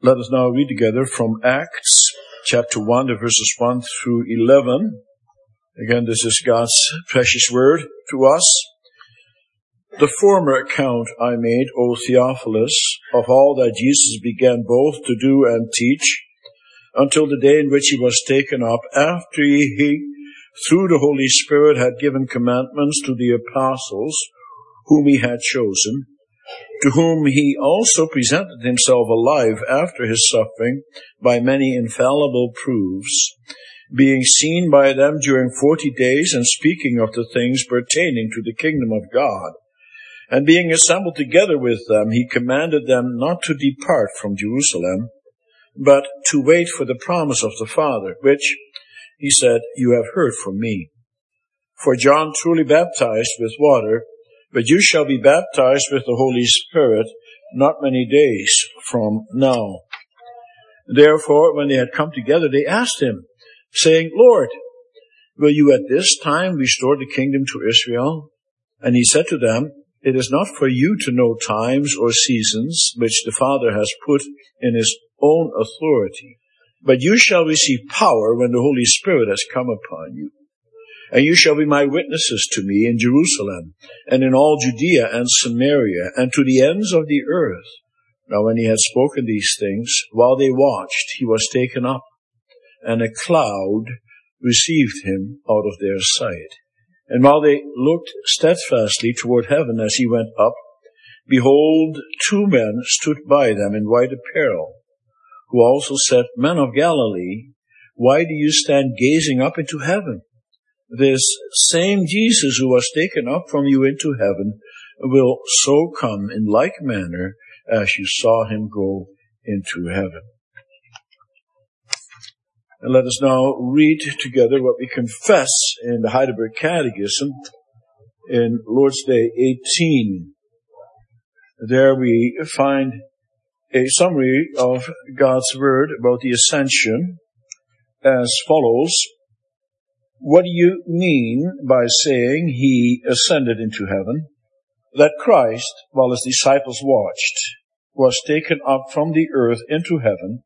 Let us now read together from Acts chapter 1 to verses 1 through 11. Again, this is God's precious word to us. The former account I made, O Theophilus, of all that Jesus began both to do and teach, until the day in which he was taken up, after he, through the Holy Spirit, had given commandments to the apostles whom he had chosen, to whom he also presented himself alive after his suffering by many infallible proofs, being seen by them during forty days and speaking of the things pertaining to the kingdom of God. And being assembled together with them, he commanded them not to depart from Jerusalem, but to wait for the promise of the Father, which, he said, you have heard from me. For John truly baptized with water, but you shall be baptized with the Holy Spirit not many days from now. Therefore, when they had come together, they asked him, saying, Lord, will you at this time restore the kingdom to Israel? And he said to them, It is not for you to know times or seasons which the Father has put in his own authority, but you shall receive power when the Holy Spirit has come upon you and you shall be my witnesses to me in Jerusalem, and in all Judea and Samaria, and to the ends of the earth. Now when he had spoken these things, while they watched, he was taken up, and a cloud received him out of their sight. And while they looked steadfastly toward heaven as he went up, behold, two men stood by them in white apparel, who also said, Men of Galilee, why do you stand gazing up into heaven? This same Jesus who was taken up from you into heaven will so come in like manner as you saw him go into heaven. And let us now read together what we confess in the Heidelberg Catechism in Lord's Day 18. There we find a summary of God's Word about the ascension as follows. What do you mean by saying he ascended into heaven? That Christ, while his disciples watched, was taken up from the earth into heaven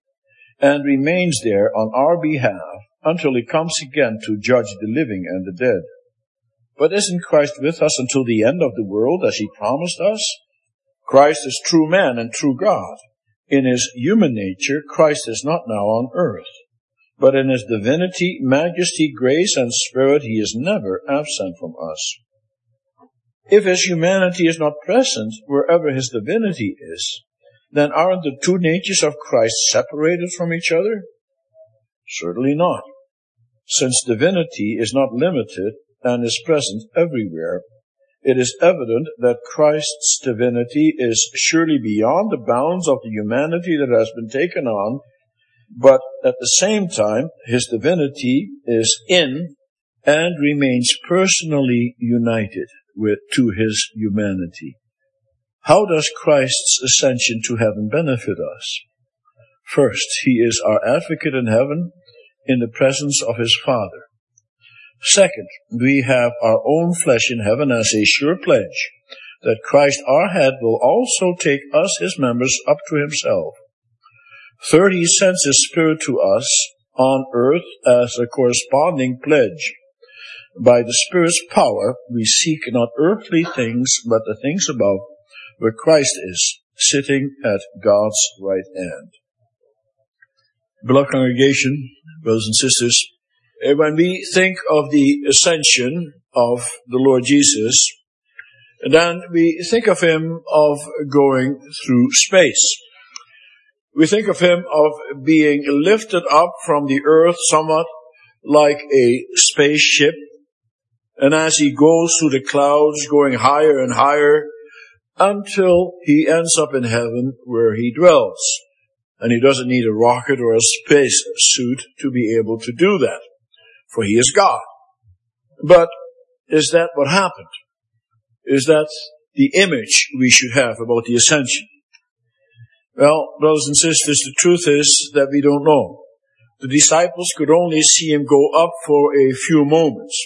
and remains there on our behalf until he comes again to judge the living and the dead. But isn't Christ with us until the end of the world as he promised us? Christ is true man and true God. In his human nature, Christ is not now on earth but in his divinity, majesty, grace, and spirit, he is never absent from us. If his humanity is not present wherever his divinity is, then aren't the two natures of Christ separated from each other? Certainly not. Since divinity is not limited and is present everywhere, it is evident that Christ's divinity is surely beyond the bounds of the humanity that has been taken on but at the same time, his divinity is in and remains personally united with, to his humanity. How does Christ's ascension to heaven benefit us? First, he is our advocate in heaven in the presence of his Father. Second, we have our own flesh in heaven as a sure pledge that Christ our head will also take us, his members, up to himself Third, he sends his spirit to us on earth as a corresponding pledge. By the Spirit's power, we seek not earthly things, but the things above, where Christ is, sitting at God's right hand. Beloved congregation, brothers and sisters, eh, when we think of the ascension of the Lord Jesus, then we think of him of going through space. We think of him of being lifted up from the earth somewhat like a spaceship. And as he goes through the clouds, going higher and higher, until he ends up in heaven where he dwells. And he doesn't need a rocket or a space suit to be able to do that, for he is God. But is that what happened? Is that the image we should have about the ascension? Well, brothers and sisters, the truth is that we don't know. The disciples could only see him go up for a few moments.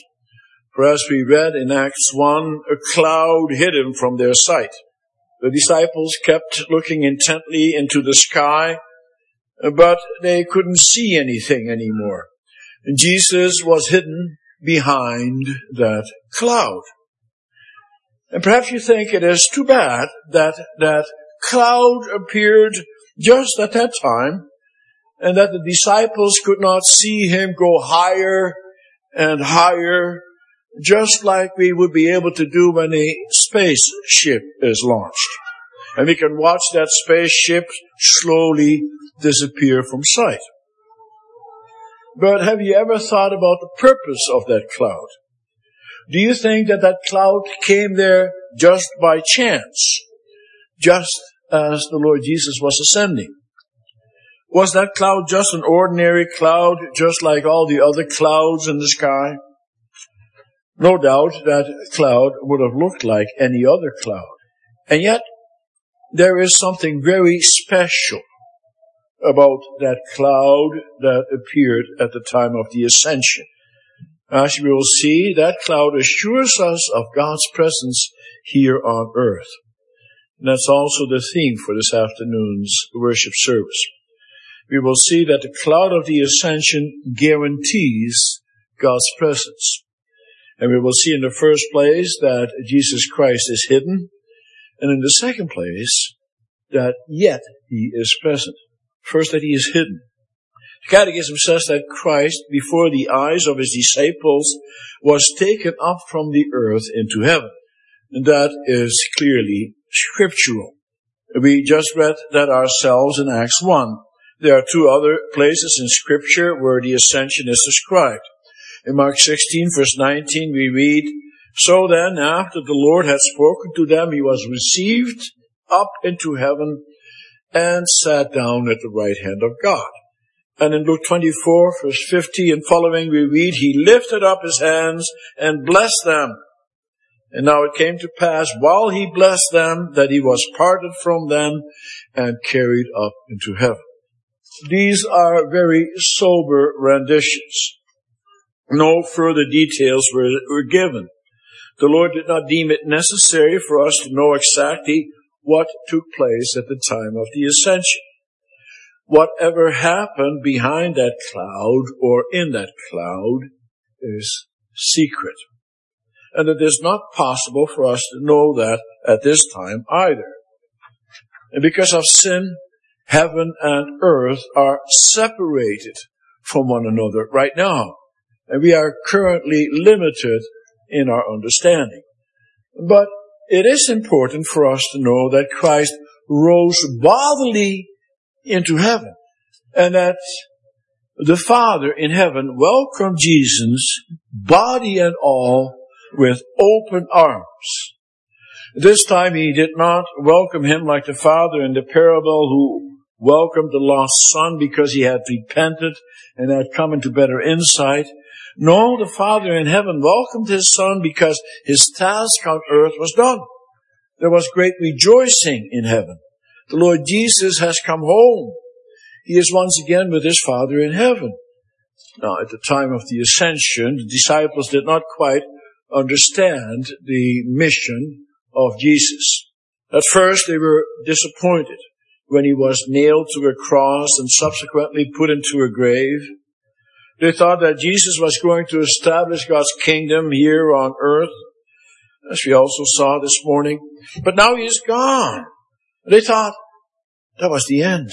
For as we read in Acts 1, a cloud hid him from their sight. The disciples kept looking intently into the sky but they couldn't see anything anymore. And Jesus was hidden behind that cloud. And perhaps you think it is too bad that that cloud appeared just at that time and that the disciples could not see him go higher and higher, just like we would be able to do when a spaceship is launched. And we can watch that spaceship slowly disappear from sight. But have you ever thought about the purpose of that cloud? Do you think that that cloud came there just by chance? Just as the Lord Jesus was ascending? Was that cloud just an ordinary cloud, just like all the other clouds in the sky? No doubt that cloud would have looked like any other cloud. And yet, there is something very special about that cloud that appeared at the time of the ascension. As we will see, that cloud assures us of God's presence here on earth. And that's also the theme for this afternoon's worship service. We will see that the cloud of the ascension guarantees God's presence. And we will see in the first place that Jesus Christ is hidden, and in the second place, that yet he is present. First, that he is hidden. The Catechism says that Christ, before the eyes of his disciples, was taken up from the earth into heaven. And that is clearly scriptural. We just read that ourselves in Acts 1. There are two other places in scripture where the ascension is described. In Mark 16 verse 19 we read, So then, after the Lord had spoken to them, he was received up into heaven and sat down at the right hand of God. And in Luke 24 verse 50 and following we read, He lifted up His hands and blessed them. And now it came to pass while He blessed them that He was parted from them and carried up into heaven. These are very sober renditions. No further details were, were given. The Lord did not deem it necessary for us to know exactly what took place at the time of the ascension. Whatever happened behind that cloud or in that cloud is secret. And it is not possible for us to know that at this time either. And because of sin, heaven and earth are separated from one another right now. And we are currently limited in our understanding. But it is important for us to know that Christ rose bodily into heaven and that the Father in heaven welcomed Jesus, body and all, with open arms. This time he did not welcome him like the father in the parable who welcomed the lost son because he had repented and had come into better insight. No, the Father in heaven welcomed his Son because his task on earth was done. There was great rejoicing in heaven. The Lord Jesus has come home. He is once again with his Father in heaven. Now, at the time of the ascension, the disciples did not quite understand the mission of Jesus. At first, they were disappointed when he was nailed to a cross and subsequently put into a grave. They thought that Jesus was going to establish God's kingdom here on earth, as we also saw this morning. But now he is gone. They thought that was the end.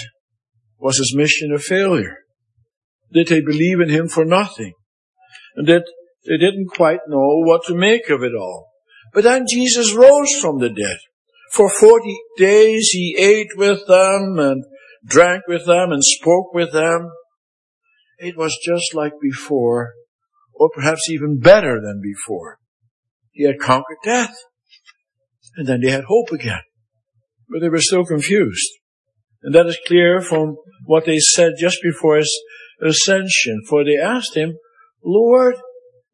Was his mission a failure? Did they believe in him for nothing? And that they didn't quite know what to make of it all. But then Jesus rose from the dead. For forty days he ate with them and drank with them and spoke with them. It was just like before, or perhaps even better than before. He had conquered death. And then they had hope again. But they were still confused. And that is clear from what they said just before his ascension. For they asked him, Lord,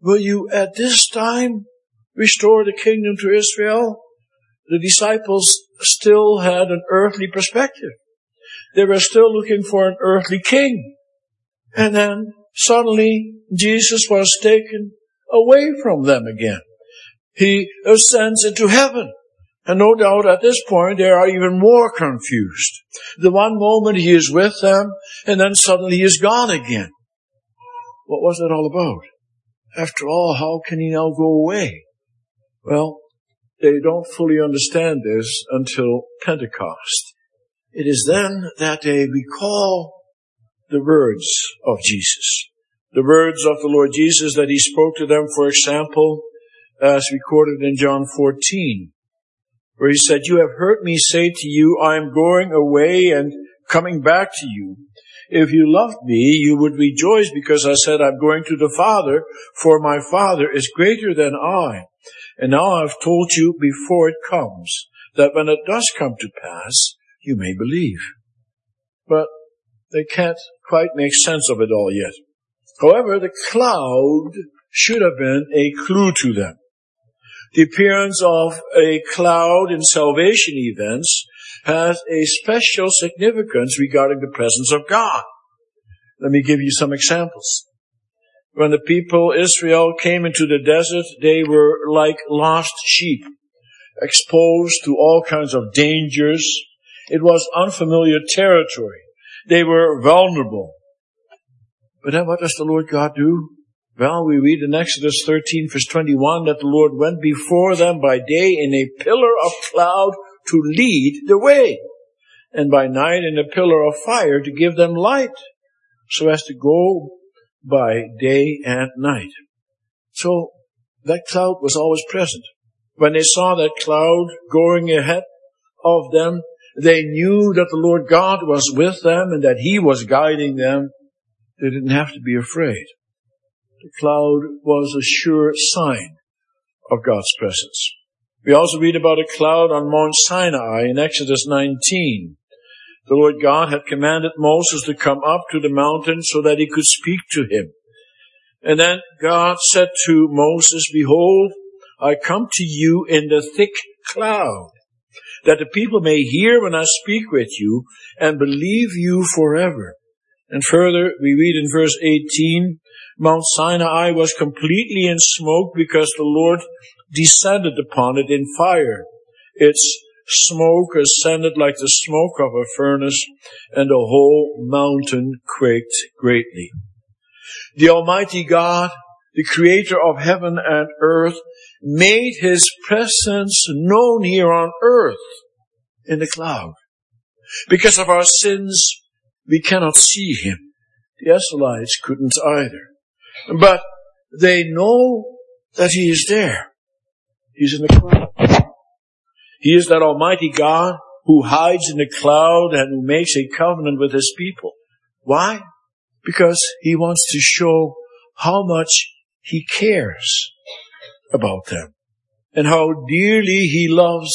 will you at this time restore the kingdom to Israel? The disciples still had an earthly perspective. They were still looking for an earthly king. And then suddenly Jesus was taken away from them again. He ascends into heaven. And no doubt at this point they are even more confused. The one moment he is with them and then suddenly he is gone again. What was it all about? After all, how can he now go away? Well, they don't fully understand this until Pentecost. It is then that they recall the words of Jesus. The words of the Lord Jesus that he spoke to them, for example, as recorded in John 14 where he said, You have heard me say to you, I am going away and coming back to you. If you loved me, you would rejoice because I said, I'm going to the Father, for my Father is greater than I. And now I've told you before it comes, that when it does come to pass, you may believe. But they can't quite make sense of it all yet. However, the cloud should have been a clue to them. The appearance of a cloud in salvation events has a special significance regarding the presence of God. Let me give you some examples. When the people Israel came into the desert, they were like lost sheep, exposed to all kinds of dangers. It was unfamiliar territory. They were vulnerable. But then what does the Lord God do? Well, we read in Exodus 13 verse 21 that the Lord went before them by day in a pillar of cloud to lead the way, and by night in a pillar of fire to give them light, so as to go by day and night. So that cloud was always present. When they saw that cloud going ahead of them, they knew that the Lord God was with them and that He was guiding them. They didn't have to be afraid. The cloud was a sure sign of God's presence. We also read about a cloud on Mount Sinai in Exodus 19. The Lord God had commanded Moses to come up to the mountain so that he could speak to him. And then God said to Moses, Behold, I come to you in the thick cloud, that the people may hear when I speak with you and believe you forever. And further, we read in verse 18, Mount Sinai was completely in smoke because the Lord descended upon it in fire. Its smoke ascended like the smoke of a furnace, and the whole mountain quaked greatly. The Almighty God, the creator of heaven and earth, made his presence known here on earth in the cloud. Because of our sins, we cannot see him. The Israelites couldn't either. But they know that He is there. In the cloud. He is that Almighty God who hides in the cloud and who makes a covenant with His people. Why? Because He wants to show how much He cares about them and how dearly He loves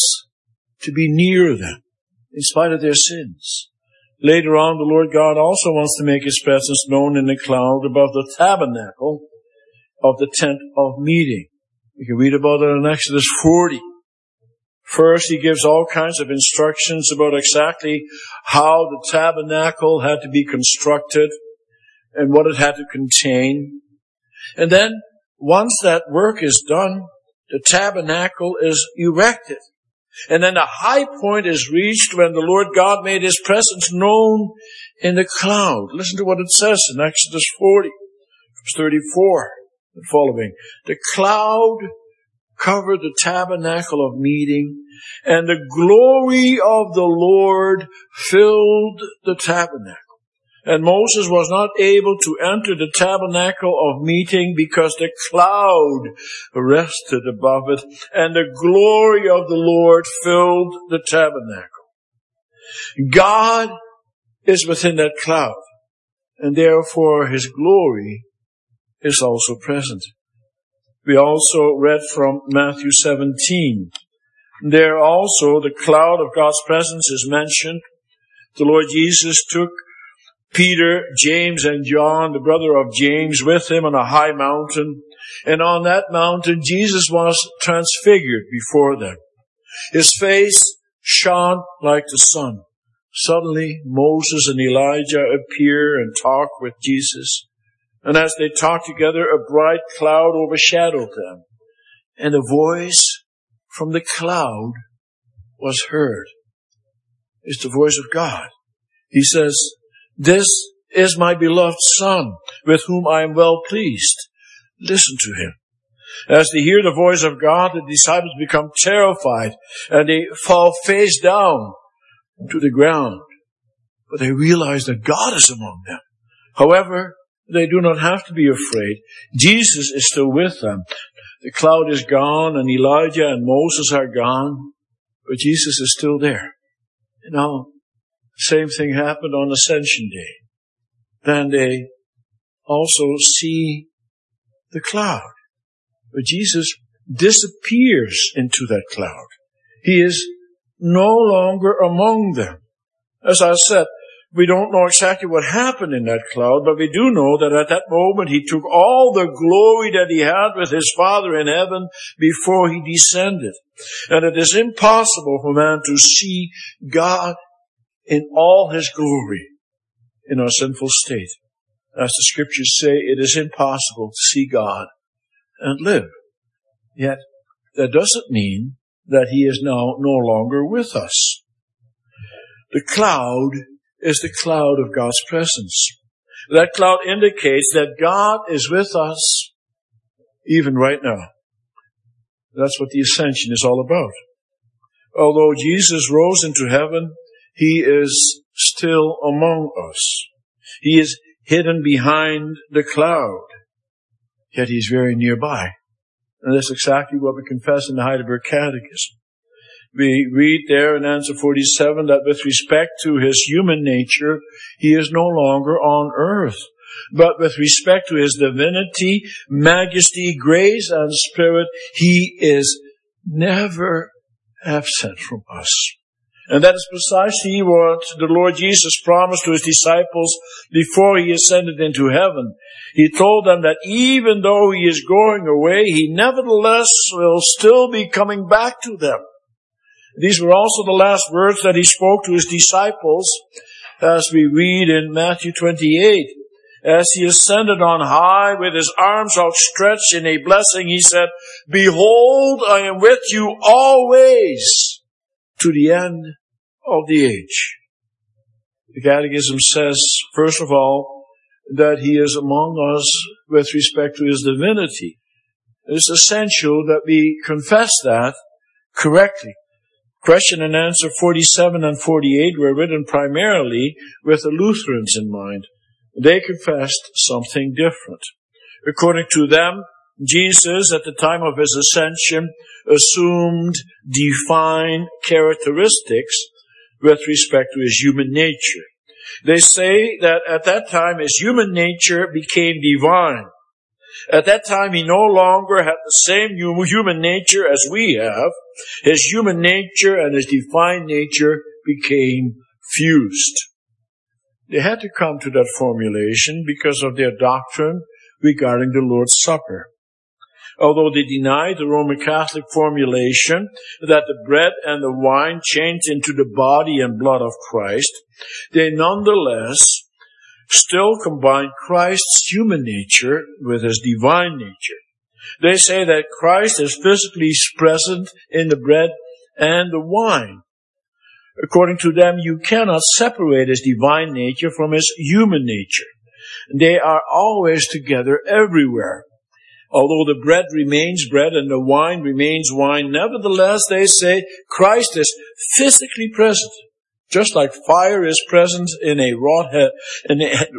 to be near them in spite of their sins. Later on, the Lord God also wants to make His presence known in the cloud above the tabernacle of the tent of meeting. You can read about it in Exodus 40. First, he gives all kinds of instructions about exactly how the tabernacle had to be constructed and what it had to contain. And then, once that work is done, the tabernacle is erected. And then the high point is reached when the Lord God made his presence known in the cloud. Listen to what it says in Exodus 40, verse 34 and following. The cloud covered the tabernacle of meeting and the glory of the Lord filled the tabernacle. And Moses was not able to enter the tabernacle of meeting because the cloud rested above it and the glory of the Lord filled the tabernacle. God is within that cloud and therefore his glory is also present. We also read from Matthew 17. There also the cloud of God's presence is mentioned. The Lord Jesus took Peter, James, and John, the brother of James, with him on a high mountain. And on that mountain, Jesus was transfigured before them. His face shone like the sun. Suddenly, Moses and Elijah appear and talk with Jesus. And as they talked together, a bright cloud overshadowed them. And a voice from the cloud was heard. It's the voice of God. He says, this is my beloved son with whom I am well pleased. Listen to him. As they hear the voice of God, the disciples become terrified and they fall face down to the ground. But they realize that God is among them. However, they do not have to be afraid. Jesus is still with them. The cloud is gone and Elijah and Moses are gone, but Jesus is still there. You know, same thing happened on Ascension Day. Then they also see the cloud. But Jesus disappears into that cloud. He is no longer among them. As I said, we don't know exactly what happened in that cloud, but we do know that at that moment he took all the glory that he had with his Father in heaven before he descended. And it is impossible for man to see God in all his glory in our sinful state. As the scriptures say, it is impossible to see God and live. Yet, that doesn't mean that he is now no longer with us. The cloud is the cloud of God's presence. That cloud indicates that God is with us even right now. That's what the ascension is all about. Although Jesus rose into heaven, he is still among us. He is hidden behind the cloud, yet he's very nearby. And that's exactly what we confess in the Heidelberg Catechism. We read there in answer 47 that with respect to his human nature, he is no longer on earth. But with respect to his divinity, majesty, grace, and spirit, he is never absent from us. And that is precisely what the Lord Jesus promised to his disciples before he ascended into heaven. He told them that even though he is going away, he nevertheless will still be coming back to them. These were also the last words that he spoke to his disciples as we read in Matthew 28. As he ascended on high with his arms outstretched in a blessing, he said, Behold, I am with you always to the end of the age. The Catechism says, first of all, that he is among us with respect to his divinity. It's essential that we confess that correctly. Question and answer 47 and 48 were written primarily with the Lutherans in mind. They confessed something different. According to them, Jesus, at the time of his ascension, assumed divine characteristics with respect to his human nature. They say that at that time his human nature became divine. At that time he no longer had the same human nature as we have. His human nature and his divine nature became fused. They had to come to that formulation because of their doctrine regarding the Lord's Supper although they denied the Roman Catholic formulation that the bread and the wine changed into the body and blood of Christ, they nonetheless still combine Christ's human nature with his divine nature. They say that Christ is physically present in the bread and the wine. According to them, you cannot separate his divine nature from his human nature. They are always together everywhere. Although the bread remains bread and the wine remains wine, nevertheless they say Christ is physically present. Just like fire is present in a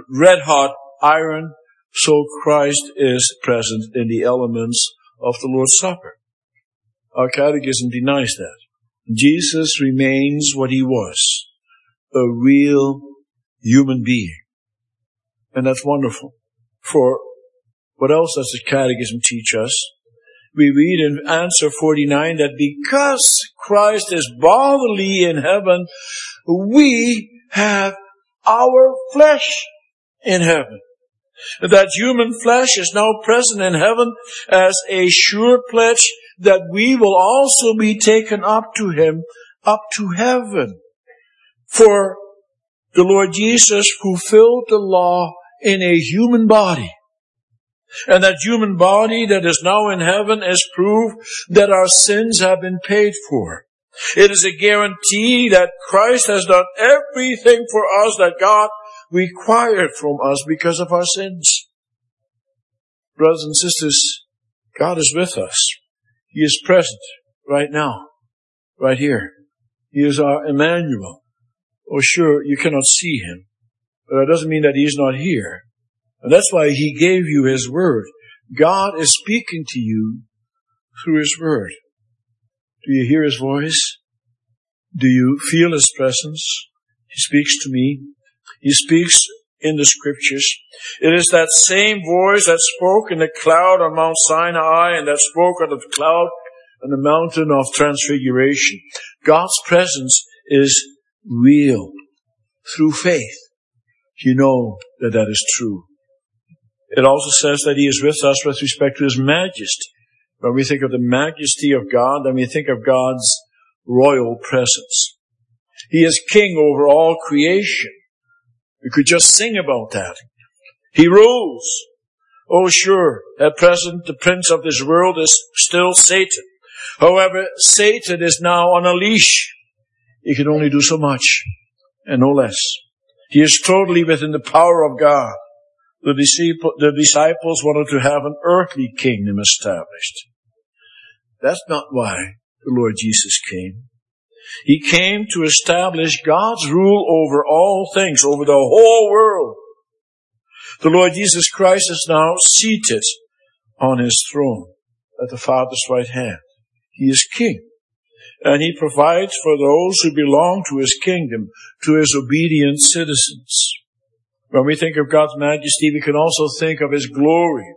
red hot iron, so Christ is present in the elements of the Lord's Supper. Our catechism denies that. Jesus remains what he was, a real human being. And that's wonderful. For what else does the Catechism teach us? We read in answer 49 that because Christ is bodily in heaven, we have our flesh in heaven. That human flesh is now present in heaven as a sure pledge that we will also be taken up to Him, up to heaven. For the Lord Jesus fulfilled the law in a human body. And that human body that is now in heaven is proof that our sins have been paid for. It is a guarantee that Christ has done everything for us that God required from us because of our sins. Brothers and sisters, God is with us. He is present right now, right here. He is our Emmanuel. Oh, sure, you cannot see him, but that doesn't mean that he is not here. And that's why he gave you his word. God is speaking to you through his word. Do you hear his voice? Do you feel his presence? He speaks to me. He speaks in the scriptures. It is that same voice that spoke in the cloud on Mount Sinai and that spoke out of the cloud on the mountain of transfiguration. God's presence is real through faith. You know that that is true. It also says that He is with us with respect to His majesty. When we think of the majesty of God, then we think of God's royal presence. He is king over all creation. We could just sing about that. He rules. Oh sure, at present the prince of this world is still Satan. However, Satan is now on a leash. He can only do so much and no less. He is totally within the power of God. The, the disciples wanted to have an earthly kingdom established. That's not why the Lord Jesus came. He came to establish God's rule over all things, over the whole world. The Lord Jesus Christ is now seated on his throne at the Father's right hand. He is king. And he provides for those who belong to his kingdom, to his obedient citizens. When we think of God's majesty, we can also think of his glory.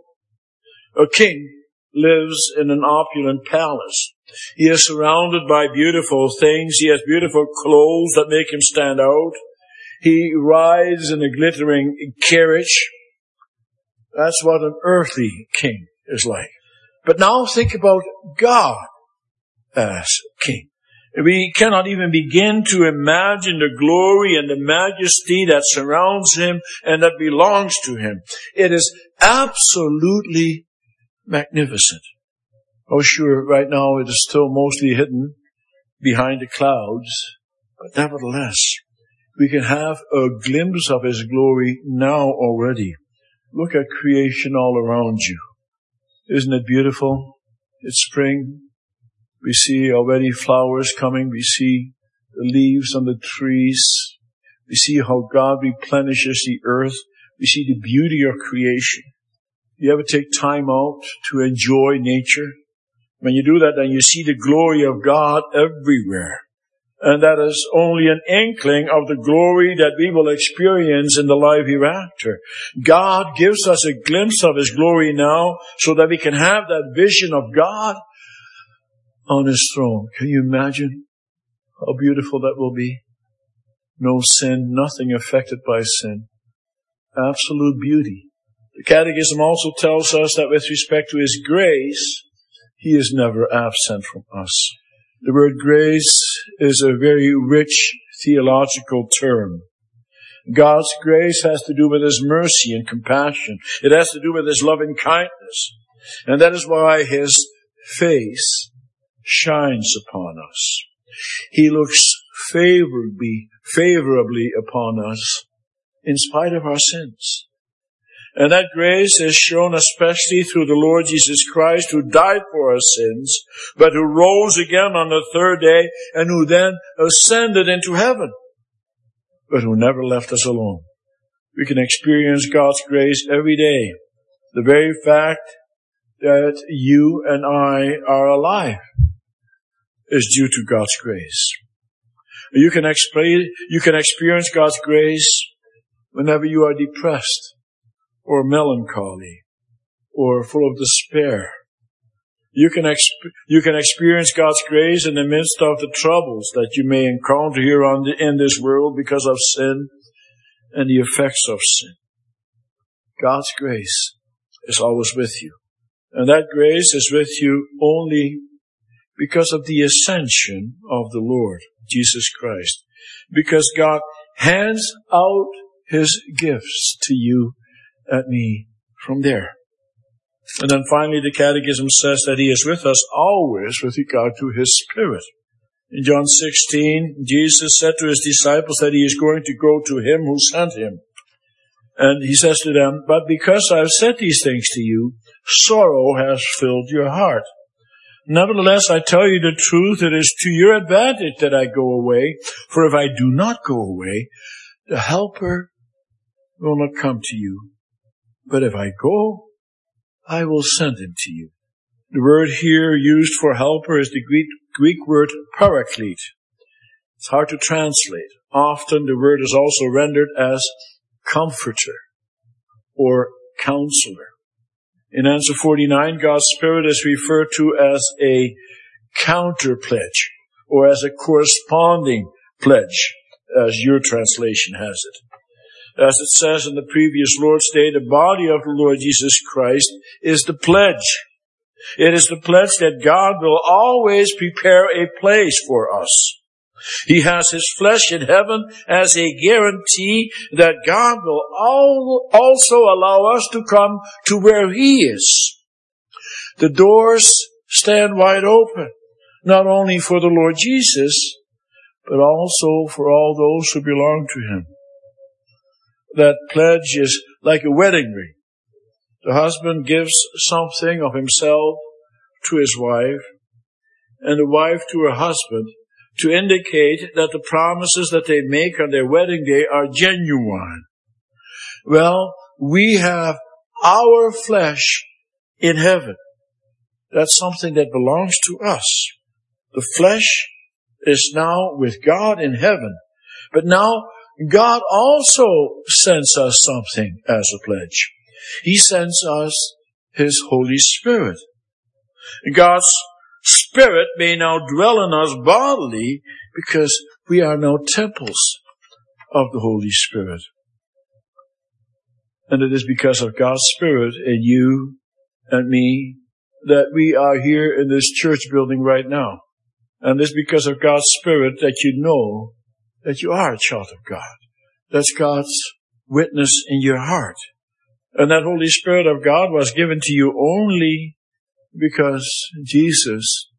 A king lives in an opulent palace. He is surrounded by beautiful things. He has beautiful clothes that make him stand out. He rides in a glittering carriage. That's what an earthly king is like. But now think about God as king. We cannot even begin to imagine the glory and the majesty that surrounds him and that belongs to him. It is absolutely magnificent. Oh sure, right now it is still mostly hidden behind the clouds, but nevertheless, we can have a glimpse of His glory now already. Look at creation all around you. Isn't it beautiful? It's spring. We see already flowers coming. We see the leaves on the trees. We see how God replenishes the earth. We see the beauty of creation. You ever take time out to enjoy nature? When you do that, then you see the glory of God everywhere. And that is only an inkling of the glory that we will experience in the life hereafter. God gives us a glimpse of His glory now so that we can have that vision of God on his throne. Can you imagine how beautiful that will be? No sin, nothing affected by sin. Absolute beauty. The Catechism also tells us that with respect to His grace, He is never absent from us. The word grace is a very rich theological term. God's grace has to do with His mercy and compassion. It has to do with His loving kindness. And that is why His face shines upon us. He looks favorably, favorably upon us in spite of our sins. And that grace is shown especially through the Lord Jesus Christ who died for our sins, but who rose again on the third day and who then ascended into heaven, but who never left us alone. We can experience God's grace every day. The very fact that you and I are alive is due to God's grace. You can, experience God's grace whenever you are depressed or melancholy or full of despair. You can, exp- you can experience God's grace in the midst of the troubles that you may encounter here on the, in this world because of sin and the effects of sin. God's grace is always with you. And that grace is with you only because of the ascension of the Lord Jesus Christ. Because God hands out his gifts to you and me from there. And then finally the catechism says that he is with us always with regard to his spirit. In John 16, Jesus said to his disciples that he is going to go to him who sent him. And he says to them, But because I've said these things to you, sorrow has filled your heart. Nevertheless, I tell you the truth, it is to your advantage that I go away, for if I do not go away, the helper will not come to you. But if I go, I will send him to you. The word here used for helper is the Greek, Greek word paraclete. It's hard to translate. Often the word is also rendered as comforter or counselor. In answer 49, God's Spirit is referred to as a counter pledge or as a corresponding pledge, as your translation has it. As it says in the previous Lord's Day, the body of the Lord Jesus Christ is the pledge. It is the pledge that God will always prepare a place for us. He has his flesh in heaven as a guarantee that God will also allow us to come to where he is. The doors stand wide open, not only for the Lord Jesus, but also for all those who belong to him. That pledge is like a wedding ring. The husband gives something of himself to his wife, and the wife to her husband, to indicate that the promises that they make on their wedding day are genuine. Well, we have our flesh in heaven. That's something that belongs to us. The flesh is now with God in heaven. But now God also sends us something as a pledge. He sends us His Holy Spirit. God's Spirit may now dwell in us bodily because we are now temples of the Holy Spirit. And it is because of God's Spirit in you and me that we are here in this church building right now. And it's because of God's Spirit that you know that you are a child of God. That's God's witness in your heart. And that Holy Spirit of God was given to you only because Jesus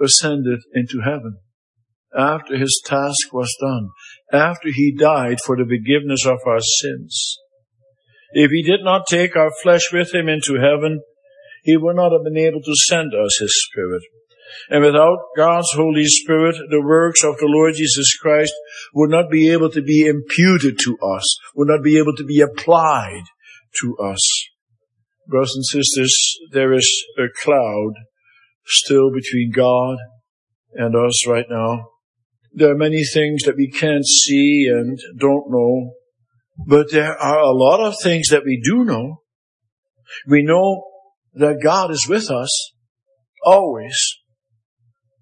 ascended into heaven after his task was done, after he died for the forgiveness of our sins. If he did not take our flesh with him into heaven, he would not have been able to send us his spirit. And without God's Holy Spirit, the works of the Lord Jesus Christ would not be able to be imputed to us, would not be able to be applied to us. Brothers and sisters, there is a cloud still between God and us right now. There are many things that we can't see and don't know, but there are a lot of things that we do know. We know that God is with us always.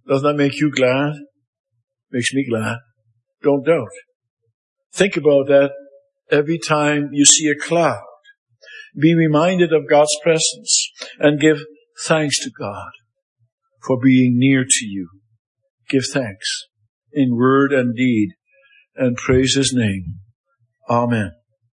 Doesn't that make you glad? Makes me glad. Don't doubt. Think about that every time you see a cloud. Be reminded of God's presence and give thanks to God for being near to you. Give thanks in word and deed and praise his name. Amen.